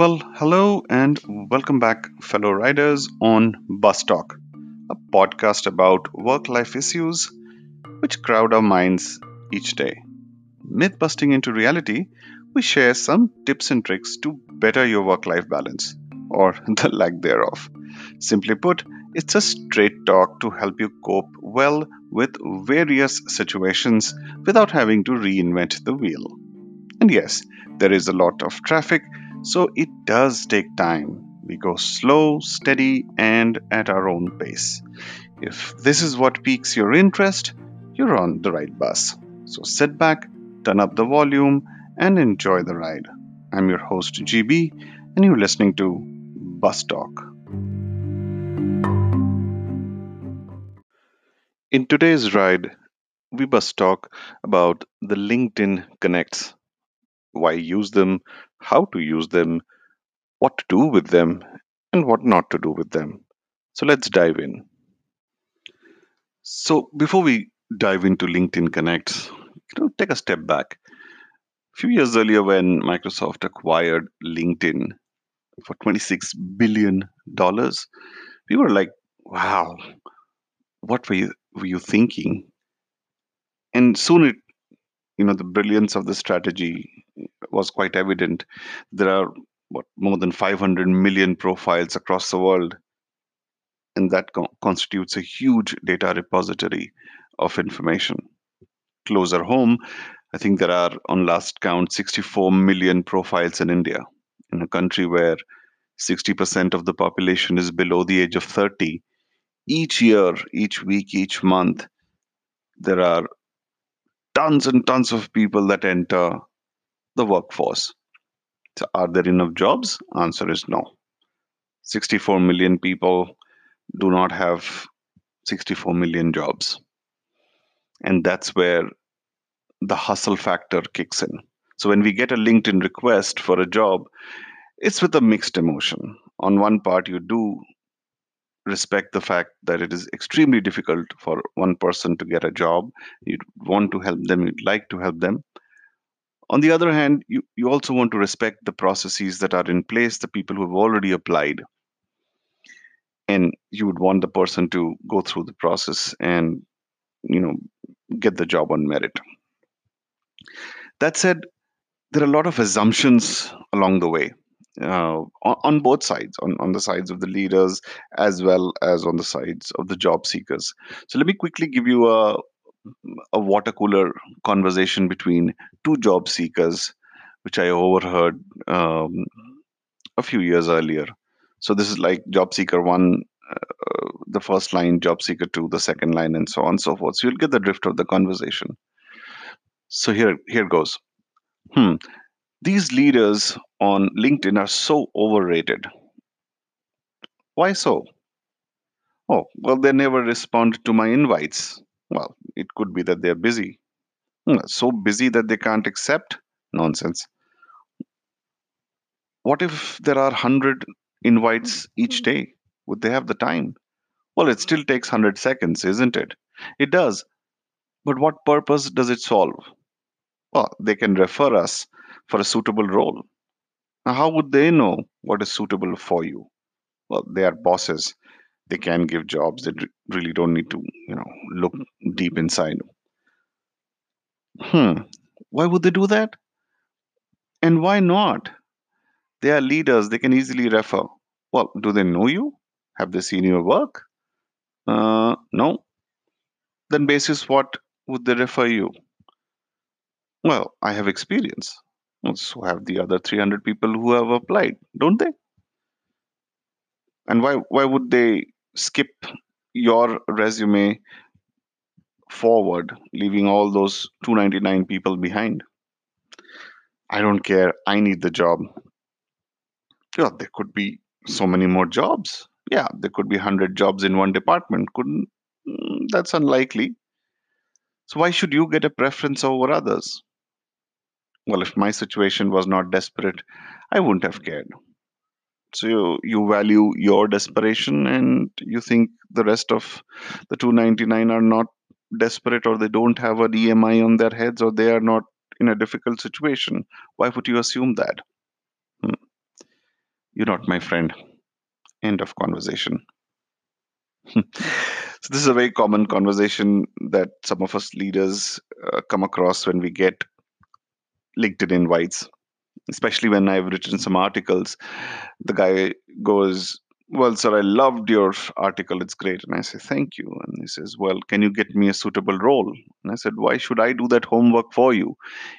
Well, hello and welcome back, fellow riders, on Bus Talk, a podcast about work life issues which crowd our minds each day. Myth busting into reality, we share some tips and tricks to better your work life balance, or the lack thereof. Simply put, it's a straight talk to help you cope well with various situations without having to reinvent the wheel. And yes, there is a lot of traffic so it does take time. We go slow, steady, and at our own pace. If this is what piques your interest, you're on the right bus. So sit back, turn up the volume, and enjoy the ride. I'm your host, GB, and you're listening to Bus Talk. In today's ride, we must talk about the LinkedIn Connects why use them, how to use them, what to do with them, and what not to do with them. So let's dive in. So before we dive into LinkedIn Connects, you know, take a step back. A few years earlier, when Microsoft acquired LinkedIn for $26 billion, we were like, wow, what were you, were you thinking? And soon it, you know, the brilliance of the strategy was quite evident. There are what more than 500 million profiles across the world, and that co- constitutes a huge data repository of information. Closer home, I think there are, on last count, 64 million profiles in India, in a country where 60% of the population is below the age of 30. Each year, each week, each month, there are tons and tons of people that enter the workforce. So are there enough jobs? Answer is no. 64 million people do not have 64 million jobs. And that's where the hustle factor kicks in. So when we get a LinkedIn request for a job, it's with a mixed emotion. On one part, you do respect the fact that it is extremely difficult for one person to get a job. You'd want to help them, you'd like to help them. On the other hand, you, you also want to respect the processes that are in place, the people who have already applied. And you would want the person to go through the process and, you know, get the job on merit. That said, there are a lot of assumptions along the way uh, on, on both sides, on, on the sides of the leaders as well as on the sides of the job seekers. So let me quickly give you a, a water cooler conversation between two job seekers, which I overheard um, a few years earlier. So this is like job seeker one, uh, the first line, job seeker two, the second line, and so on and so forth. So you'll get the drift of the conversation. So here, here goes. Hmm. These leaders on LinkedIn are so overrated. Why so? Oh, well, they never respond to my invites. Well, it could be that they're busy. Hmm, So busy that they can't accept? Nonsense. What if there are 100 invites each day? Would they have the time? Well, it still takes 100 seconds, isn't it? It does. But what purpose does it solve? Well, they can refer us for a suitable role. Now, how would they know what is suitable for you? Well, they are bosses. They can give jobs. They really don't need to, you know, look deep inside. Hmm. Why would they do that? And why not? They are leaders. They can easily refer. Well, do they know you? Have they seen your work? Uh, no. Then, basis what would they refer you? Well, I have experience. Well, So have the other 300 people who have applied, don't they? And why why would they skip your resume forward, leaving all those 299 people behind? I don't care. I need the job. Yeah, there could be so many more jobs. Yeah, there could be 100 jobs in one department. Couldn't mm, that's unlikely. So why should you get a preference over others? Well, if my situation was not desperate, I wouldn't have cared. So you, you value your desperation and you think the rest of the 299 are not desperate or they don't have an EMI on their heads or they are not in a difficult situation. Why would you assume that? Hmm. You're not my friend. End of conversation. so this is a very common conversation that some of us leaders uh, come across when we get LinkedIn invites, especially when I've written some articles. The guy goes, well, sir, I loved your article. It's great. And I say, thank you. And he says, well, can you get me a suitable role? And I said, why should I do that homework for you?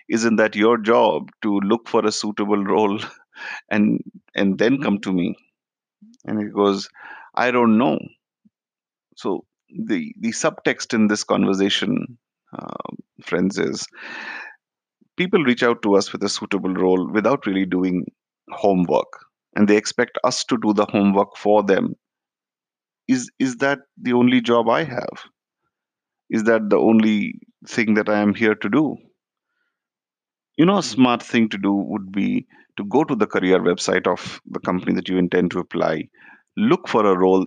Isn't that your job to look for a suitable role and and then come to me? And he goes, I don't know. So the the subtext in this conversation, uh, friends, is people reach out to us with a suitable role without really doing homework and they expect us to do the homework for them. Is is that the only job i have? Is that the only thing that i am here to do? You know a mm-hmm. smart thing to do would be to go to the career website of the company that you intend to apply look for a role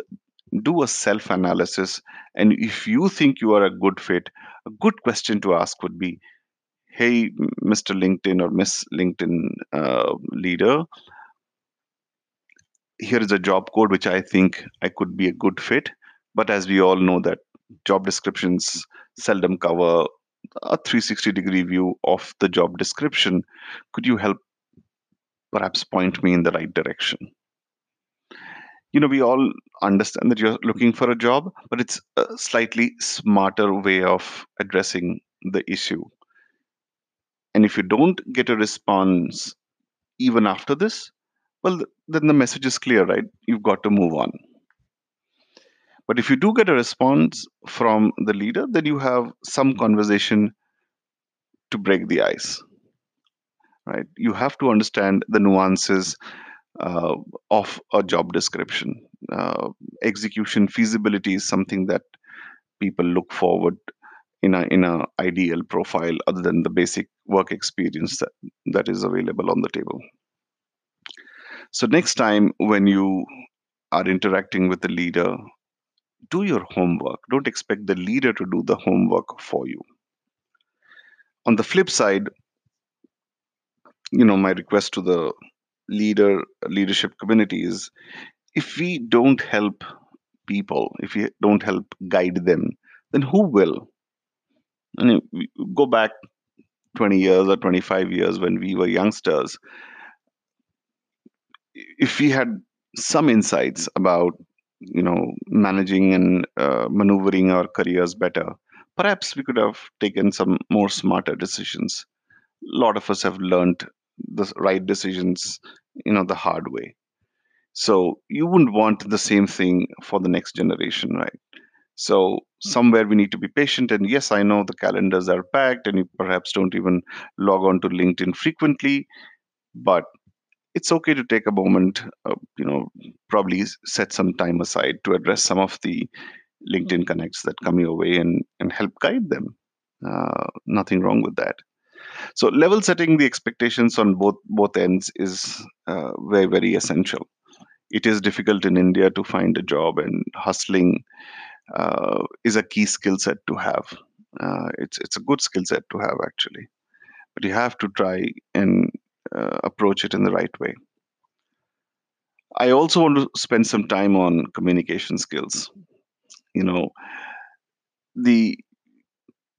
do a self analysis and if you think you are a good fit a good question to ask would be hey mr linkedin or miss linkedin uh, leader here is a job code which I think I could be a good fit. But as we all know that job descriptions seldom cover a 360 degree view of the job description. Could you help perhaps point me in the right direction? You know, we all understand that you're looking for a job, but it's a slightly smarter way of addressing the issue. And if you don't get a response even after this, well, then the message is clear, right? You've got to move on. But if you do get a response from the leader, then you have some conversation to break the ice, right? You have to understand the nuances uh, of a job description. Uh, execution feasibility is something that people look forward in a in a ideal profile other than the basic work experience that, that is available on the table. So next time when you are interacting with the leader, do your homework. Don't expect the leader to do the homework for you. On the flip side, you know, my request to the leader leadership community is if we don't help people, if we don't help guide them, then who will? Mean, go back 20 years or 25 years when we were youngsters. If we had some insights about you know managing and uh, maneuvering our careers better perhaps we could have taken some more smarter decisions. A lot of us have learned the right decisions you know the hard way. So you wouldn't want the same thing for the next generation right? So somewhere we need to be patient and yes i know the calendars are packed and you perhaps don't even log on to linkedin frequently but it's okay to take a moment, uh, you know, probably set some time aside to address some of the LinkedIn connects that come your way and, and help guide them. Uh, nothing wrong with that. So level setting the expectations on both both ends is uh, very very essential. It is difficult in India to find a job, and hustling uh, is a key skill set to have. Uh, it's it's a good skill set to have actually, but you have to try and uh, approach it in the right way. I also want to spend some time on communication skills. You know, the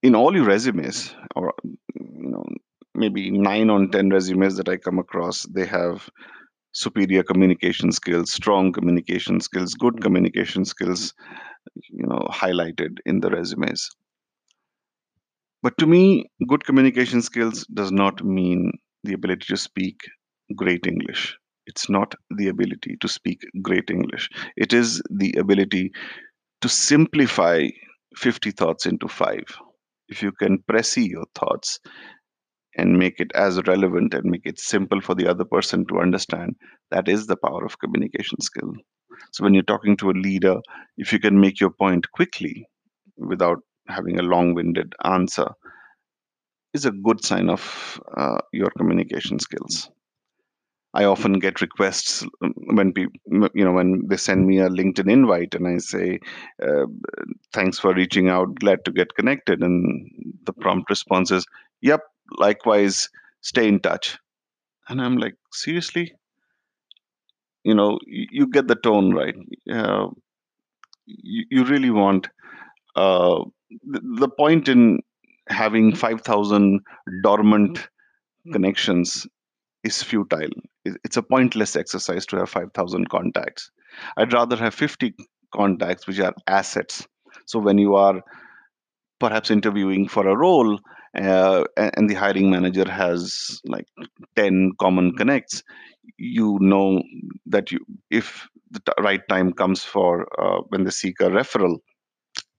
in all your resumes, or you know, maybe nine on ten resumes that I come across, they have superior communication skills, strong communication skills, good communication skills, you know, highlighted in the resumes. But to me, good communication skills does not mean the ability to speak great English. It's not the ability to speak great English. It is the ability to simplify 50 thoughts into five. If you can press your thoughts and make it as relevant and make it simple for the other person to understand, that is the power of communication skill. So when you're talking to a leader, if you can make your point quickly without having a long winded answer, is a good sign of uh, your communication skills. I often get requests um, when people, you know, when they send me a LinkedIn invite and I say, uh, "Thanks for reaching out. Glad to get connected." And the prompt response is, "Yep, likewise. Stay in touch." And I'm like, seriously? You know, you, you get the tone right. Uh, you, you really want uh, the, the point in having 5,000 dormant connections is futile. It- It's a pointless exercise to have 5,000 contacts. I'd rather have 50 contacts, which are assets. So when you are perhaps interviewing for a role uh, and the hiring manager has like 10 common connects, you know that you if the t- right time comes for uh, when they seek a referral,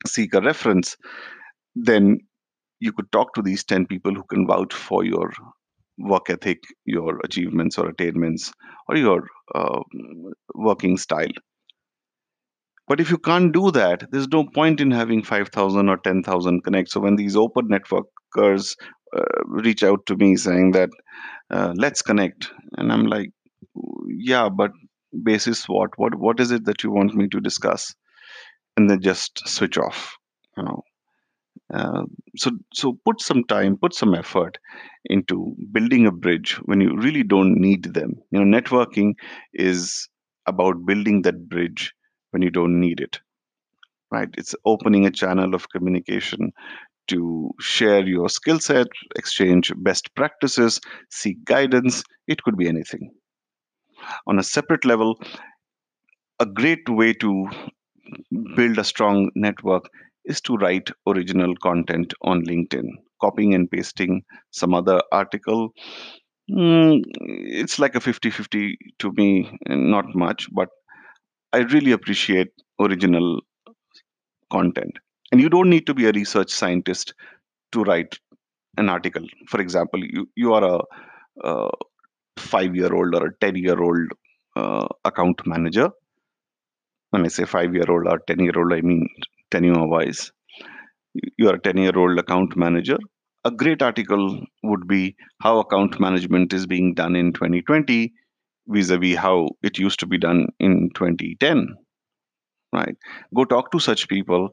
seek a reference, then you could talk to these 10 people who can vouch for your work ethic, your achievements or attainments, or your uh, working style. But if you can't do that, there's no point in having 5,000 or 10,000 connects. So when these open networkers uh, reach out to me saying that, uh, let's connect, and I'm like, yeah, but basis what? What what is it that you want me to discuss? And then just switch off. You know, uh, so so put some time, put some effort into building a bridge when you really don't need them. You know, networking is about building that bridge when you don't need it. Right? It's opening a channel of communication to share your skill set, exchange best practices, seek guidance. It could be anything. On a separate level, a great way to build a strong network is to write original content on LinkedIn. Copying and pasting some other article, mm, it's like a 50 50 to me, not much, but I really appreciate original content. And you don't need to be a research scientist to write an article. For example, you, you are a, a five year old or a 10 year old uh, account manager. When I say five year old or 10 year old, I mean tenure wise. You are a 10 year old account manager. A great article would be how account management is being done in 2020 vis a vis how it used to be done in 2010 right go talk to such people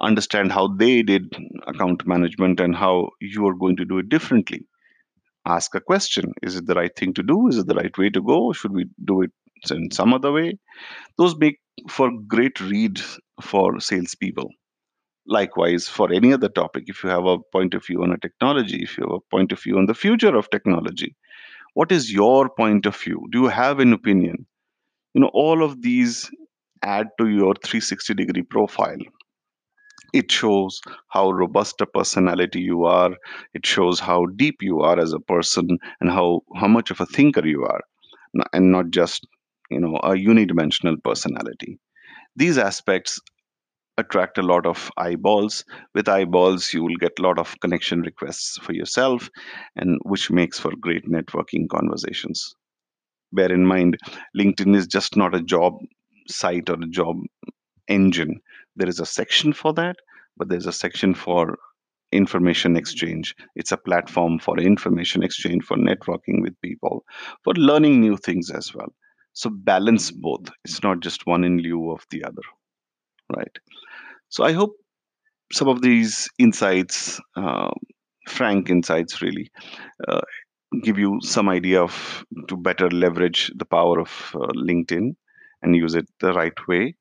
understand how they did account management and how you are going to do it differently. Ask a question. Is it the right thing to do? Is it the right way to go? Should we do it in some other way? Those make for great read for salespeople. Likewise for any other topic if you have a point of view on a technology if you have a point of view on the future of technology what is your point of view? Do you have an opinion? You know all of these add to your 360 degree profile it shows how robust a personality you are. It shows how deep you are as a person and how how much of a thinker you are. And not just you know a unidimensional personality. These aspects attract a lot of eyeballs. With eyeballs you will get a lot of connection requests for yourself and which makes for great networking conversations. Bear in mind linkedin is just not a job site or a job engine. There is a section for that, but there's a section for information exchange. It's a platform for information exchange, for networking with people, for learning new things as well. So balance both. It's not just one in lieu of the other, right? So I hope some of these insights, uh, frank insights, really uh, give you some idea of to better leverage the power of uh, LinkedIn and use it the right way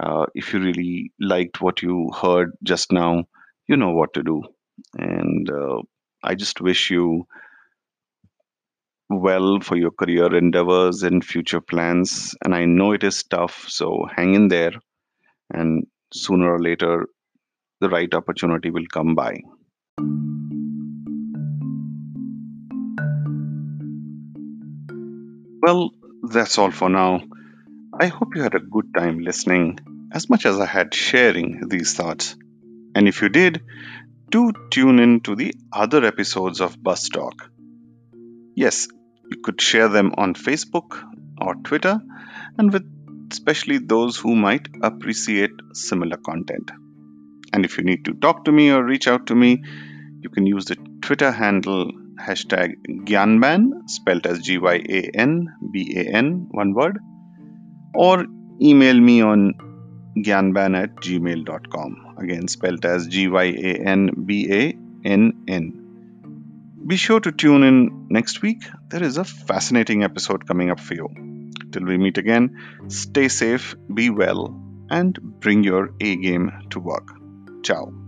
Uh, if you really liked what you heard just now, you know what to do. And uh, I just wish you well for your career endeavors and future plans. And I know it is tough, so hang in there. And sooner or later, the right opportunity will come by. Well, that's all for now. I hope you had a good time listening as much as I had sharing these thoughts. And if you did, do tune in to the other episodes of Bus Talk. Yes, you could share them on Facebook or Twitter, and with especially those who might appreciate similar content. And if you need to talk to me or reach out to me, you can use the Twitter handle hashtag Gyanban, spelled as G Y A N B A N, one word, or email me on gyanban at gmail.com, again spelled as G Y A N B A N N. Be sure to tune in next week. There is a fascinating episode coming up for you. Till we meet again, stay safe, be well, and bring your A game to work. Ciao.